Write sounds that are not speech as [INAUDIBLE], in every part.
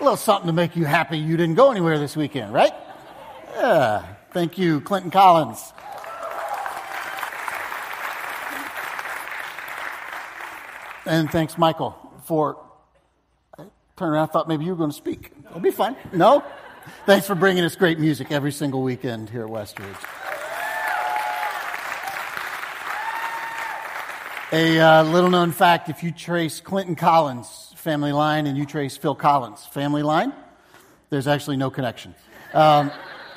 A little something to make you happy you didn't go anywhere this weekend, right? Yeah. Thank you, Clinton Collins. And thanks, Michael, for. I turned around, thought maybe you were going to speak. It'll be fine. No? Thanks for bringing us great music every single weekend here at Westridge. A uh, little known fact if you trace Clinton Collins' family line and you trace Phil Collins' family line, there's actually no connection. Um,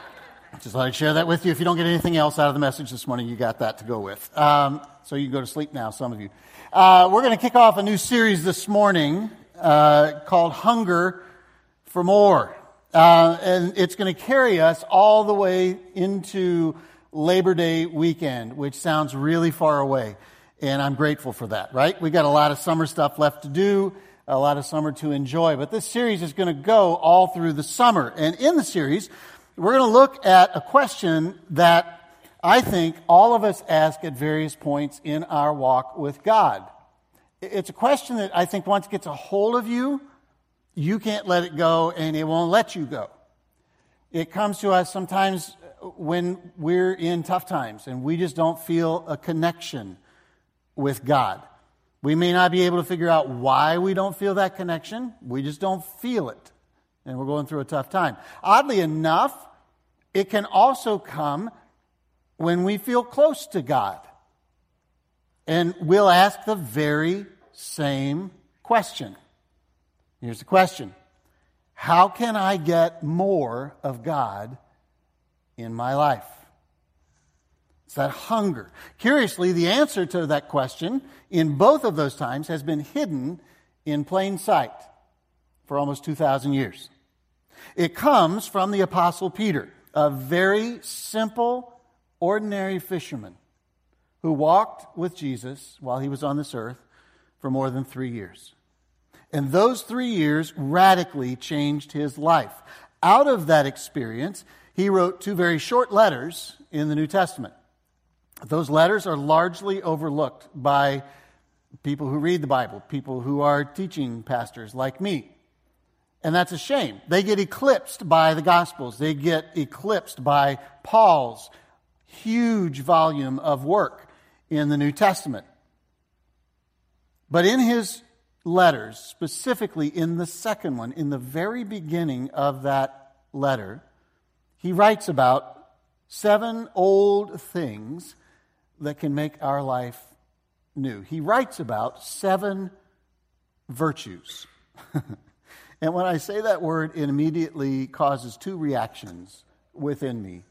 [LAUGHS] just thought I'd share that with you. If you don't get anything else out of the message this morning, you got that to go with. Um, so you can go to sleep now, some of you. Uh, we're going to kick off a new series this morning uh, called Hunger for More. Uh, and it's going to carry us all the way into Labor Day weekend, which sounds really far away and I'm grateful for that, right? We got a lot of summer stuff left to do, a lot of summer to enjoy, but this series is going to go all through the summer. And in the series, we're going to look at a question that I think all of us ask at various points in our walk with God. It's a question that I think once it gets a hold of you, you can't let it go and it won't let you go. It comes to us sometimes uh, when we're in tough times and we just don't feel a connection with God. We may not be able to figure out why we don't feel that connection. We just don't feel it. And we're going through a tough time. Oddly enough, it can also come when we feel close to God. And we'll ask the very same question. Here's the question How can I get more of God in my life? It's that hunger. Curiously, the answer to that question in both of those times has been hidden in plain sight for almost 2,000 years. It comes from the Apostle Peter, a very simple, ordinary fisherman who walked with Jesus while he was on this earth for more than three years. And those three years radically changed his life. Out of that experience, he wrote two very short letters in the New Testament. Those letters are largely overlooked by people who read the Bible, people who are teaching pastors like me. And that's a shame. They get eclipsed by the Gospels. They get eclipsed by Paul's huge volume of work in the New Testament. But in his letters, specifically in the second one, in the very beginning of that letter, he writes about seven old things that can make our life new. He writes about seven virtues. [LAUGHS] and when I say that word, it immediately causes two reactions within me.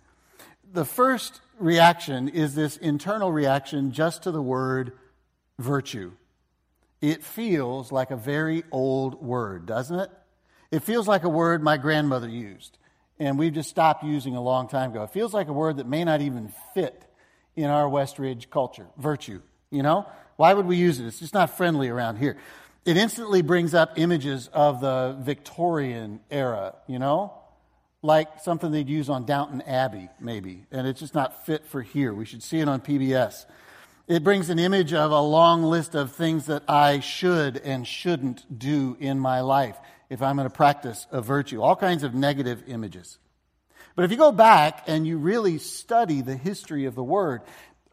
The first reaction is this internal reaction just to the word virtue. It feels like a very old word, doesn't it? It feels like a word my grandmother used, and we've just stopped using a long time ago. It feels like a word that may not even fit in our West Ridge culture virtue. You know? Why would we use it? It's just not friendly around here. It instantly brings up images of the Victorian era, you know? Like something they'd use on Downton Abbey, maybe. And it's just not fit for here. We should see it on PBS. It brings an image of a long list of things that I should and shouldn't do in my life if I'm going to practice a virtue. All kinds of negative images. But if you go back and you really study the history of the word,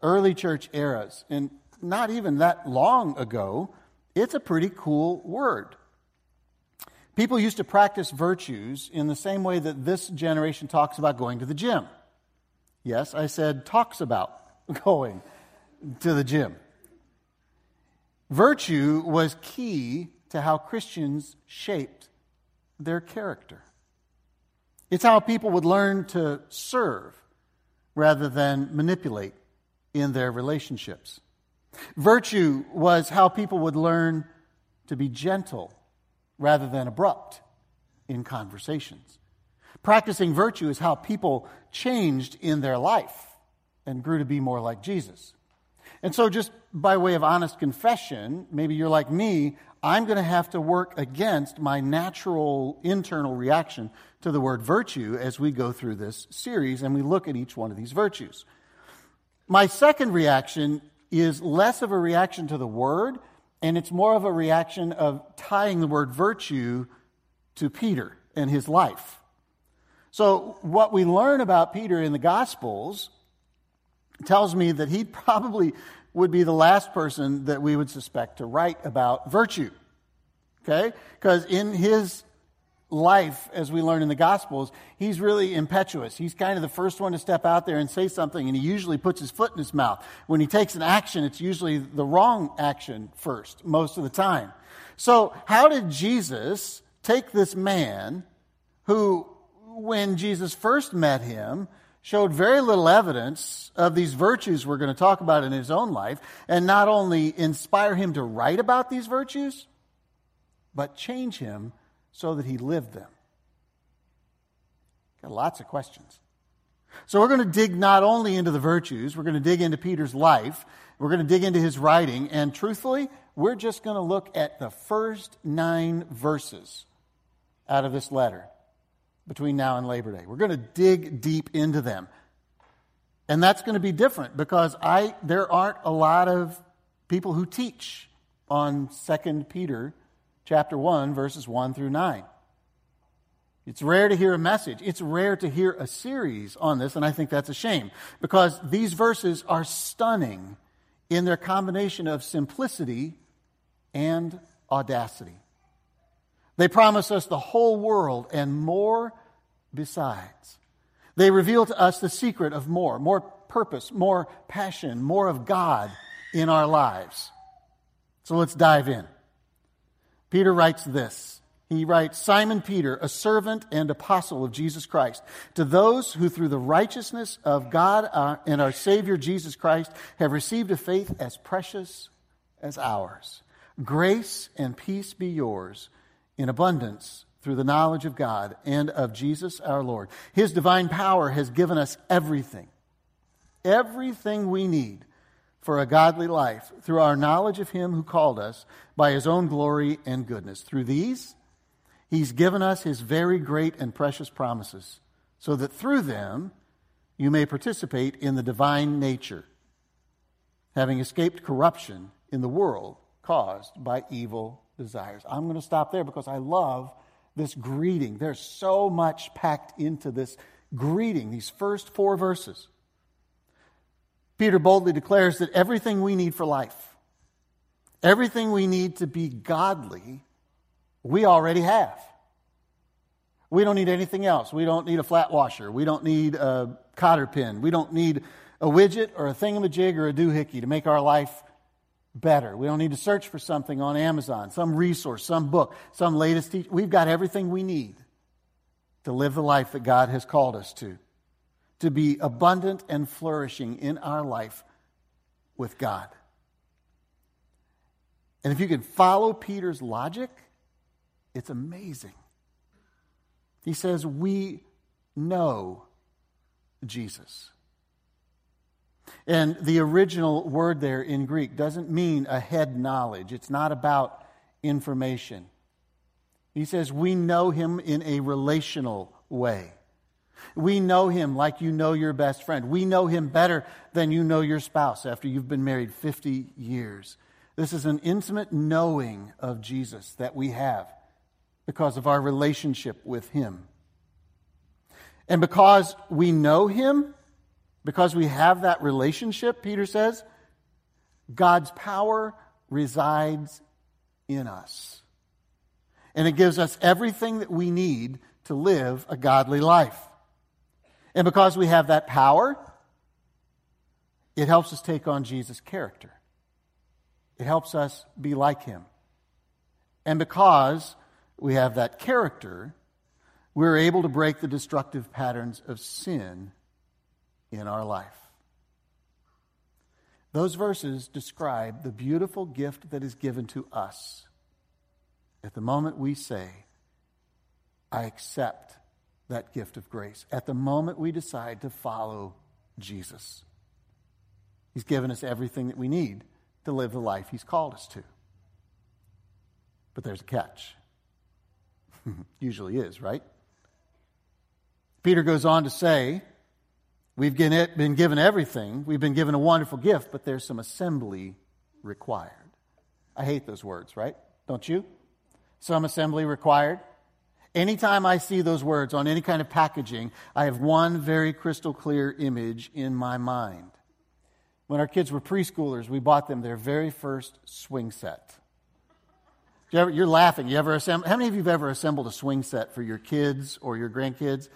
early church eras, and not even that long ago, it's a pretty cool word. People used to practice virtues in the same way that this generation talks about going to the gym. Yes, I said talks about [LAUGHS] going to the gym. Virtue was key to how Christians shaped their character. It's how people would learn to serve rather than manipulate in their relationships. Virtue was how people would learn to be gentle rather than abrupt in conversations. Practicing virtue is how people changed in their life and grew to be more like Jesus. And so, just by way of honest confession, maybe you're like me, I'm going to have to work against my natural internal reaction to the word virtue as we go through this series and we look at each one of these virtues. My second reaction is less of a reaction to the word, and it's more of a reaction of tying the word virtue to Peter and his life. So, what we learn about Peter in the Gospels tells me that he [LAUGHS] probably would be the last person that we would suspect to write about virtue. Okay? Because in his life, as we learn in the Gospels, he's really impetuous. He's kind of the first one to step out there and say something, and he usually puts his foot in his mouth. When he takes an action, it's usually the wrong action first, most of the time. So, how did Jesus take this man who, when Jesus first met him, showed very little evidence of these virtues we're going to talk about in his own life, and not only inspire him to write about these virtues, but change him so that he lived them? Got lots of questions. So we're going to dig not only into the virtues, we're going to dig into Peter's life, we're going to dig into his writing, and truthfully, we're just going to look at the first nine verses out of this letter between now and Labor Day. We're going to dig deep into them. And that's going to be different because I, there aren't a lot of people who teach on 2 Peter chapter 1, verses 1 through 9. It's rare to hear a message. It's rare to hear a series on this, and I think that's a shame because these verses are stunning in their combination of simplicity and audacity. They promise us the whole world and more besides. They reveal to us the secret of more, more purpose, more passion, more of God in our lives. So let's dive in. Peter writes this. He writes, Simon Peter, a servant and apostle of Jesus Christ, to those who through the righteousness of God uh, and our Savior Jesus Christ have received a faith as precious as ours. Grace and peace be yours in abundance through the knowledge of God and of Jesus our Lord. His divine power has given us everything, everything we need for a godly life through our knowledge of Him who called us by His own glory and goodness. Through these, He's given us His very great and precious promises, so that through them you may participate in the divine nature, having escaped corruption in the world caused by evil desires. I'm going to stop there because I love this greeting. There's so much packed into this greeting, these first four verses. Peter boldly declares that everything we need for life, everything we need to be godly, we already have. We don't need anything else. We don't need a flat washer. We don't need a cotter pin. We don't need a widget or a thingamajig or a doohickey to make our life better. We don't need to search for something on Amazon, some resource, some book, some latest teaching. We've got everything we need to live the life that God has called us to, to be abundant and flourishing in our life with God. And if you can follow Peter's logic, it's amazing. He says, We know Jesus. And the original word there in Greek doesn't mean a head knowledge, it's not about information. He says, We know him in a relational way. We know him like you know your best friend. We know him better than you know your spouse after you've been married 50 years. This is an intimate knowing of Jesus that we have because of our relationship with him. And because we know him, because we have that relationship, Peter says, God's power resides in us. And it gives us everything that we need to live a godly life. And because we have that power, it helps us take on Jesus' character. It helps us be like him. And because we have that character, we're able to break the destructive patterns of sin in our life. Those verses describe the beautiful gift that is given to us at the moment we say, I accept that gift of grace, at the moment we decide to follow Jesus. He's given us everything that we need to live the life He's called us to. But there's a catch. [LAUGHS] Usually is, right? Peter goes on to say We've been given everything. We've been given a wonderful gift, but there's some assembly required. I hate those words, right? Don't you? Some assembly required. Anytime I see those words on any kind of packaging, I have one very crystal clear image in my mind. When our kids were preschoolers, we bought them their very first swing set. You are laughing. You ever assemble, how many of you have ever assembled a swing set for your kids or your grandkids?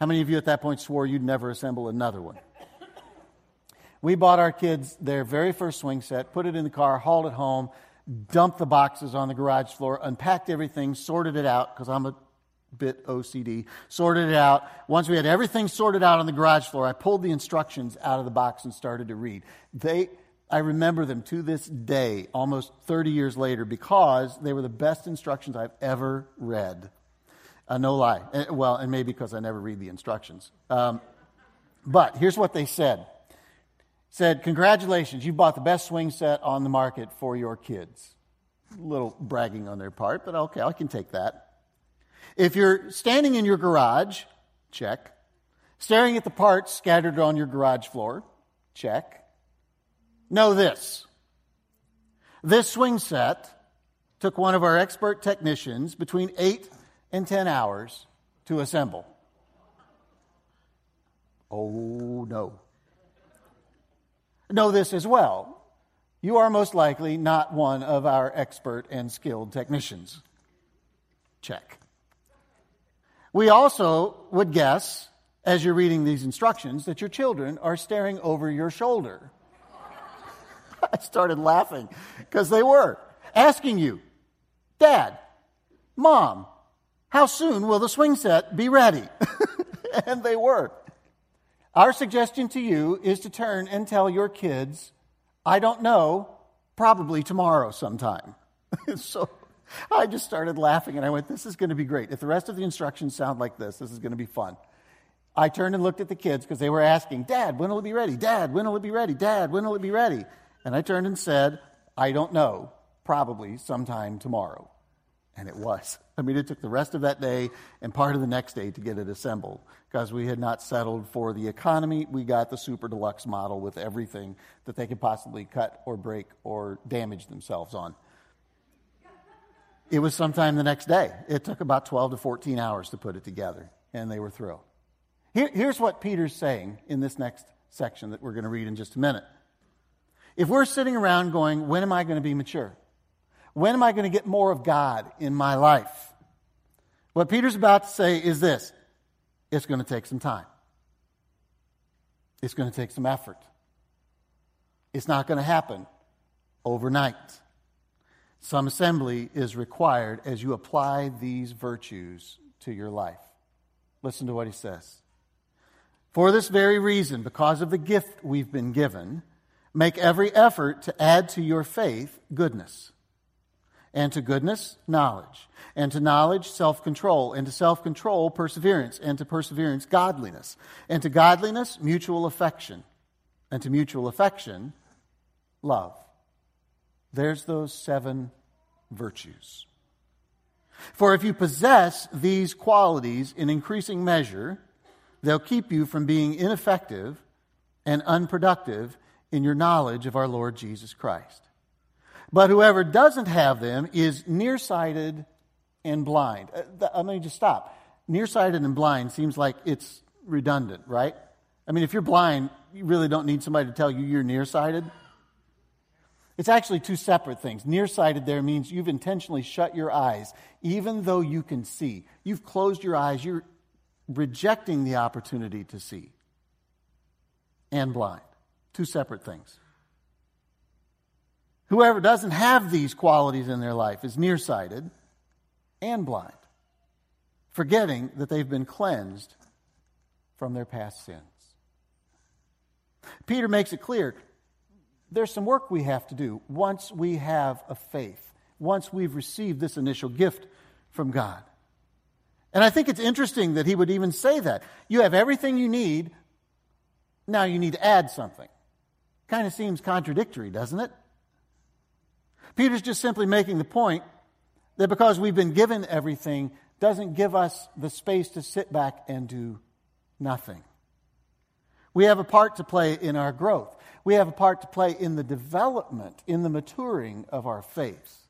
How many of you at that point swore you'd never assemble another one? We bought our kids their very first swing set, put it in the car, hauled it home, dumped the boxes on the garage floor, unpacked everything, sorted it out, because I'm a bit OCD, sorted it out. Once we had everything sorted out on the garage floor, I pulled the instructions out of the box and started to read. They, I remember them to this day, almost 30 years later, because they were the best instructions I've ever read. Uh, no lie. Well, and maybe because I never read the instructions. Um, but here's what they said said, Congratulations, you've bought the best swing set on the market for your kids. A little bragging on their part, but okay, I can take that. If you're standing in your garage, check. Staring at the parts scattered on your garage floor, check. Know this. This swing set took one of our expert technicians between 8 and 10 hours to assemble. Oh no know this as well. You are most likely not one of our expert and skilled technicians. Check. We also would guess, as you're reading these instructions, that your children are staring over your shoulder. [LAUGHS] I started laughing because they were asking you, Dad, Mom, how soon will the swing set be ready? [LAUGHS] and they were. Our suggestion to you is to turn and tell your kids, I don't know, probably tomorrow sometime. [LAUGHS] so I just started laughing and I went, This is going to be great. If the rest of the instructions sound like this, this is going to be fun. I turned and looked at the kids because they were asking, Dad, when will it be ready? Dad, when will it be ready? Dad, when will it be ready? And I turned and said, I don't know, probably sometime tomorrow. And it was. I mean, it took the rest of that day and part of the next day to get it assembled because we had not settled for the economy. We got the super deluxe model with everything that they could possibly cut or break or damage themselves on. It was sometime the next day. It took about 12 to 14 hours to put it together, and they were thrilled. Here, here's what Peter's saying in this next section that we're going to read in just a minute. If we're sitting around going, When am I going to be mature? When am I going to get more of God in my life? What Peter's about to say is this it's going to take some time, it's going to take some effort. It's not going to happen overnight. Some assembly is required as you apply these virtues to your life. Listen to what he says. For this very reason, because of the gift we've been given, make every effort to add to your faith goodness and to goodness, knowledge, and to knowledge, self control, and to self control, perseverance, and to perseverance, godliness, and to godliness, mutual affection, and to mutual affection, love. There's those seven virtues. For if you possess these qualities in increasing measure, they'll keep you from being ineffective and unproductive in your knowledge of our Lord Jesus Christ. But whoever doesn't have them is nearsighted and blind. Uh, let me just stop. Nearsighted and blind seems like it's redundant, right? I mean, if you're blind, you really don't need somebody to tell you you're nearsighted. It's actually two separate things. Nearsighted there means you've intentionally shut your eyes, even though you can see. You've closed your eyes, you're rejecting the opportunity to see. And blind. Two separate things. Whoever doesn't have these qualities in their life is nearsighted and blind, forgetting that they've been cleansed from their past sins. Peter makes it clear there's some work we have to do once we have a faith, once we've received this initial gift from God. And I think it's interesting that he would even say that. You have everything you need, now you need to add something. Kind of seems contradictory, doesn't it? Peter's just simply making the point that because we've been given everything doesn't give us the space to sit back and do nothing. We have a part to play in our growth. We have a part to play in the development, in the maturing of our faith.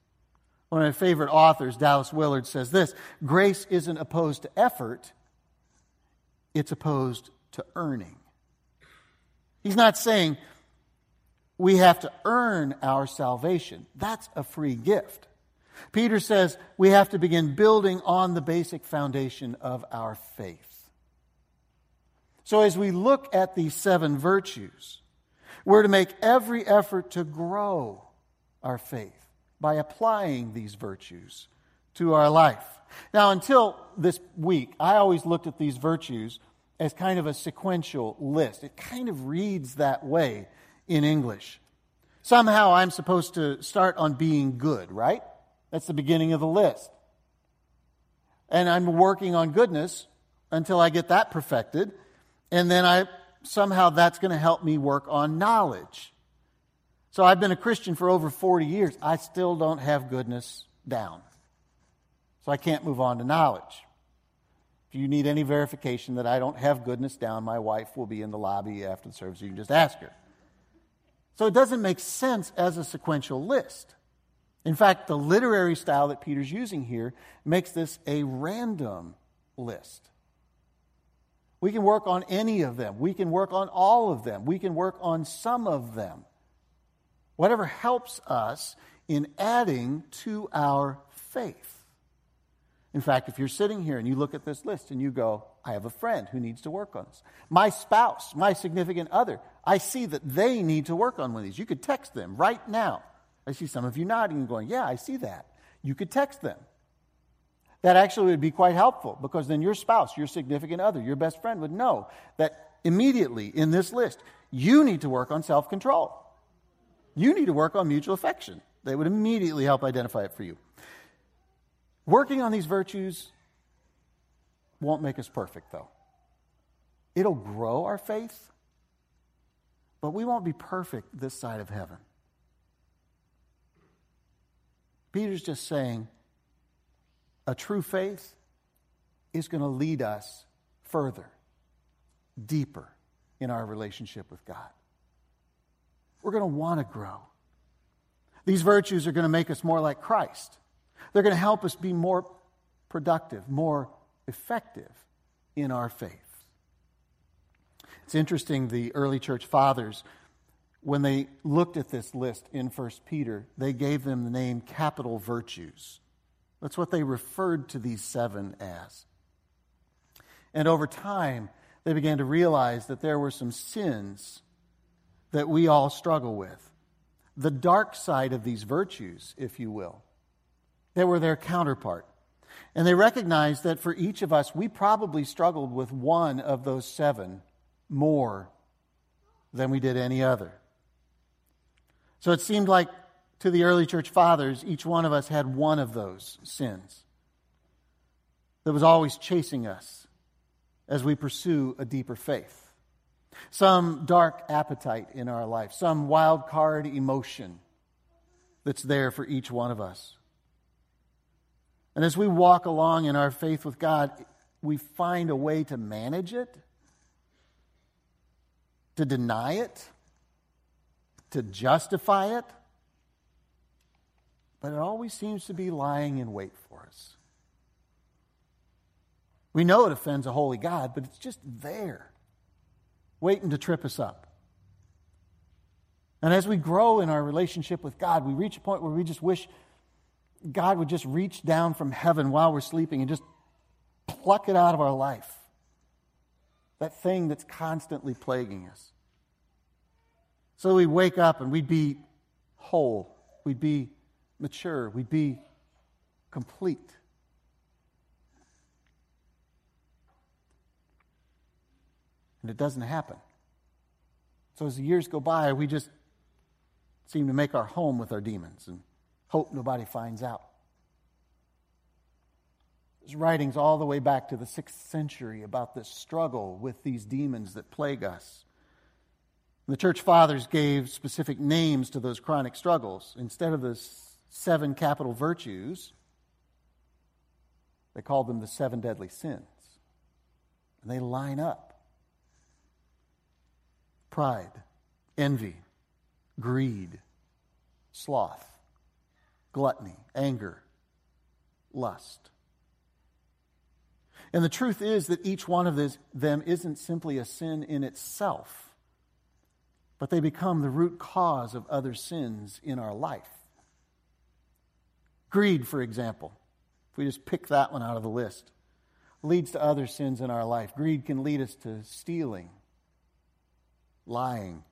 One of my favorite authors, Dallas Willard, says this Grace isn't opposed to effort, it's opposed to earning. He's not saying we have to earn our salvation, that's a free gift. Peter says we have to begin building on the basic foundation of our faith. So, as we look at these seven virtues, we're to make every effort to grow our faith by applying these virtues to our life. Now, until this week, I always looked at these virtues as kind of a sequential list. It kind of reads that way in English. Somehow I'm supposed to start on being good, right? That's the beginning of the list. And I'm working on goodness until I get that perfected. And then I somehow that's going to help me work on knowledge. So I've been a Christian for over 40 years. I still don't have goodness down. So I can't move on to knowledge. If you need any verification that I don't have goodness down, my wife will be in the lobby after the service. You can just ask her. So it doesn't make sense as a sequential list. In fact, the literary style that Peter's using here makes this a random list. We can work on any of them. We can work on all of them. We can work on some of them. Whatever helps us in adding to our faith. In fact, if you're sitting here and you look at this list and you go, I have a friend who needs to work on this. My spouse, my significant other, I see that they need to work on one of these. You could text them right now I see some of you nodding and going, Yeah, I see that. You could text them. That actually would be quite helpful because then your spouse, your significant other, your best friend would know that immediately in this list, you need to work on self control. You need to work on mutual affection. They would immediately help identify it for you. Working on these virtues won't make us perfect, though. It'll grow our faith, but we won't be perfect this side of heaven. Peter's just saying a true faith is going to lead us further, deeper in our relationship with God. We're going to want to grow. These virtues are going to make us more like Christ. They're going to help us be more productive, more effective in our faith. It's interesting, the early church fathers when they looked at this list in 1 Peter, they gave them the name capital virtues. That's what they referred to these seven as. And over time, they began to realize that there were some sins that we all struggle with. The dark side of these virtues, if you will, that were their counterpart. And they recognized that for each of us, we probably struggled with one of those seven more than we did any other. So it seemed like to the early church fathers, each one of us had one of those sins that was always chasing us as we pursue a deeper faith. Some dark appetite in our life, some wild card emotion that's there for each one of us. And as we walk along in our faith with God, we find a way to manage it, to deny it, to justify it, but it always seems to be lying in wait for us. We know it offends a holy God, but it's just there, waiting to trip us up. And as we grow in our relationship with God, we reach a point where we just wish God would just reach down from heaven while we're sleeping and just pluck it out of our life. That thing that's constantly plaguing us. So we wake up and we'd be whole, we'd be mature, we'd be complete. And it doesn't happen. So as the years go by, we just seem to make our home with our demons and hope nobody finds out. There's writings all the way back to the sixth century about this struggle with these demons that plague us. The church fathers gave specific names to those chronic struggles. Instead of the seven capital virtues, they called them the seven deadly sins. And they line up pride, envy, greed, sloth, gluttony, anger, lust. And the truth is that each one of this, them isn't simply a sin in itself, but they become the root cause of other sins in our life. Greed, for example, if we just pick that one out of the list, leads to other sins in our life. Greed can lead us to stealing, lying,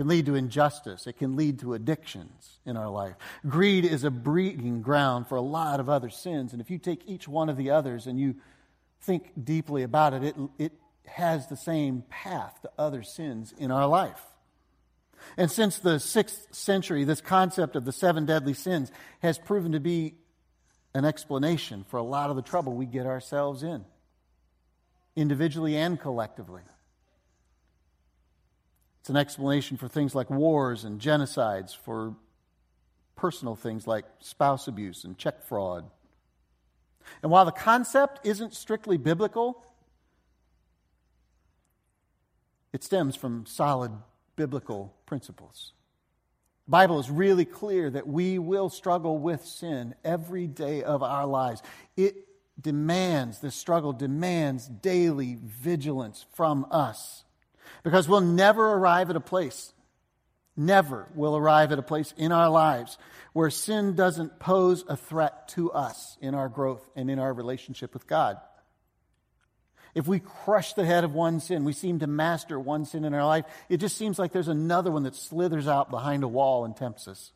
can lead to injustice. It can lead to addictions in our life. Greed is a breeding ground for a lot of other sins. And if you take each one of the others and you think deeply about it, it, it has the same path to other sins in our life. And since the sixth century, this concept of the seven deadly sins has proven to be an explanation for a lot of the trouble we get ourselves in, individually and collectively. It's an explanation for things like wars and genocides, for personal things like spouse abuse and check fraud. And while the concept isn't strictly biblical, it stems from solid biblical principles. The Bible is really clear that we will struggle with sin every day of our lives. It demands, this struggle demands daily vigilance from us. Because we'll never arrive at a place, never will arrive at a place in our lives where sin doesn't pose a threat to us in our growth and in our relationship with God. If we crush the head of one sin, we seem to master one sin in our life, it just seems like there's another one that slithers out behind a wall and tempts us.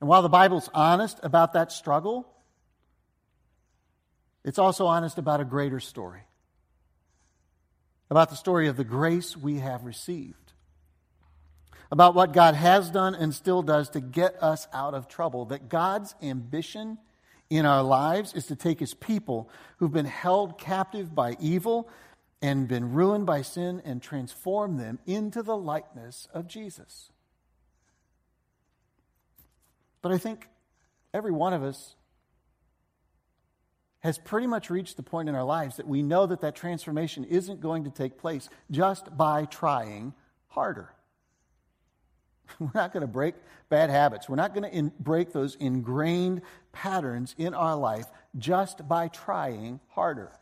And while the Bible's honest about that struggle, it's also honest about a greater story about the story of the grace we have received, about what God has done and still does to get us out of trouble, that God's ambition in our lives is to take his people who've been held captive by evil and been ruined by sin and transform them into the likeness of Jesus. But I think every one of us has pretty much reached the point in our lives that we know that that transformation isn't going to take place just by trying harder. [LAUGHS] We're not going to break bad habits. We're not going to in- break those ingrained patterns in our life just by trying harder.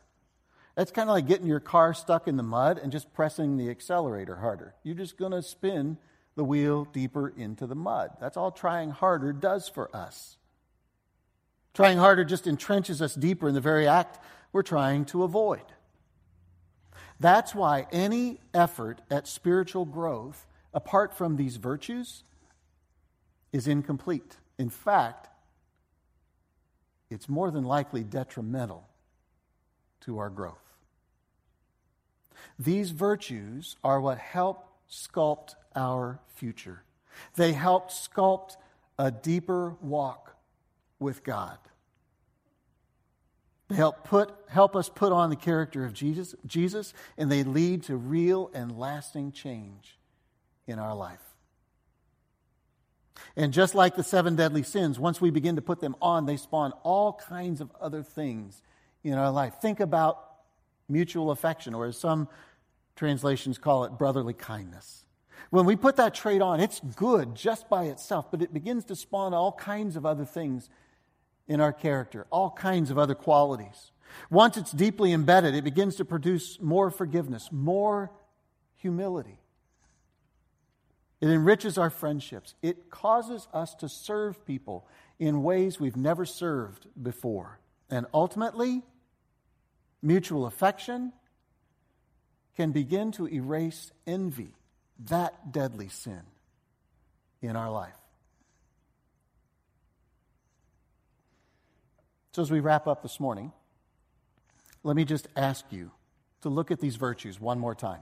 That's kind of like getting your car stuck in the mud and just pressing the accelerator harder. You're just going to spin the wheel deeper into the mud. That's all trying harder does for us. Trying harder just entrenches us deeper in the very act we're trying to avoid. That's why any effort at spiritual growth, apart from these virtues, is incomplete. In fact, it's more than likely detrimental to our growth. These virtues are what help sculpt our future. They help sculpt a deeper walk with God. They help, put, help us put on the character of Jesus, Jesus, and they lead to real and lasting change in our life. And just like the seven deadly sins, once we begin to put them on, they spawn all kinds of other things in our life. Think about mutual affection, or as some translations call it, brotherly kindness. When we put that trait on, it's good just by itself, but it begins to spawn all kinds of other things in our character, all kinds of other qualities. Once it's deeply embedded, it begins to produce more forgiveness, more humility. It enriches our friendships. It causes us to serve people in ways we've never served before. And ultimately, mutual affection can begin to erase envy, that deadly sin in our life. So, as we wrap up this morning, let me just ask you to look at these virtues one more time.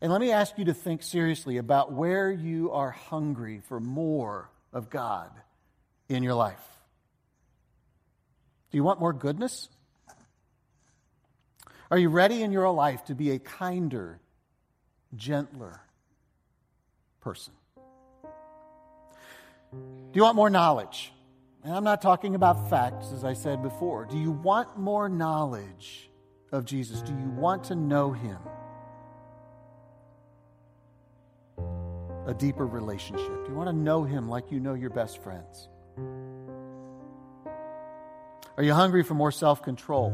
And let me ask you to think seriously about where you are hungry for more of God in your life. Do you want more goodness? Are you ready in your life to be a kinder, gentler person? Do you want more knowledge? And I'm not talking about facts, as I said before. Do you want more knowledge of Jesus? Do you want to know him? a deeper relationship? Do you want to know Him like you know your best friends? Are you hungry for more self control?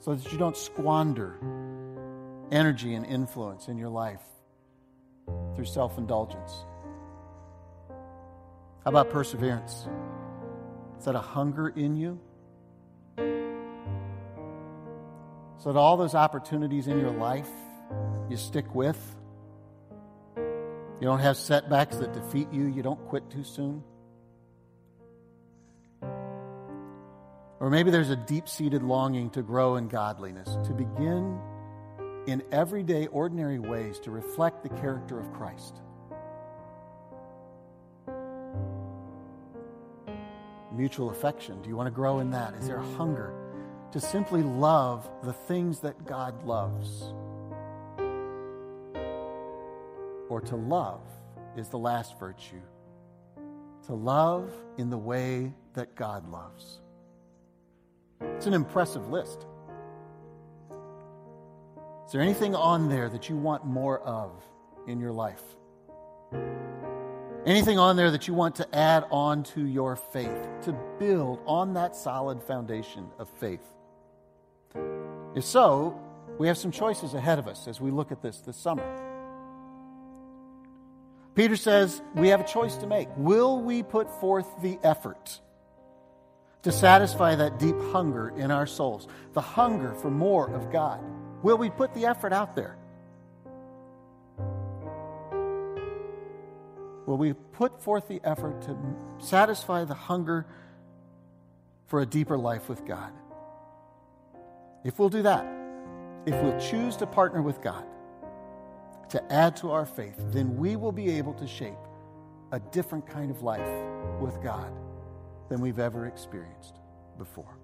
So that you don't squander energy and influence in your life through self indulgence? How about perseverance? Is that a hunger in you? So that all those opportunities in your life you stick with. You don't have setbacks that defeat you. You don't quit too soon. Or maybe there's a deep seated longing to grow in godliness, to begin in everyday, ordinary ways to reflect the character of Christ. Mutual affection. Do you want to grow in that? Is there a hunger to simply love the things that God loves? Or to love is the last virtue. To love in the way that God loves. It's an impressive list. Is there anything on there that you want more of in your life? Anything on there that you want to add on to your faith, to build on that solid foundation of faith? If so, we have some choices ahead of us as we look at this this summer. Peter says we have a choice to make. Will we put forth the effort to satisfy that deep hunger in our souls, the hunger for more of God? Will we put the effort out there? Will we put forth the effort to satisfy the hunger for a deeper life with God? If we'll do that, if we'll choose to partner with God to add to our faith, then we will be able to shape a different kind of life with God than we've ever experienced before.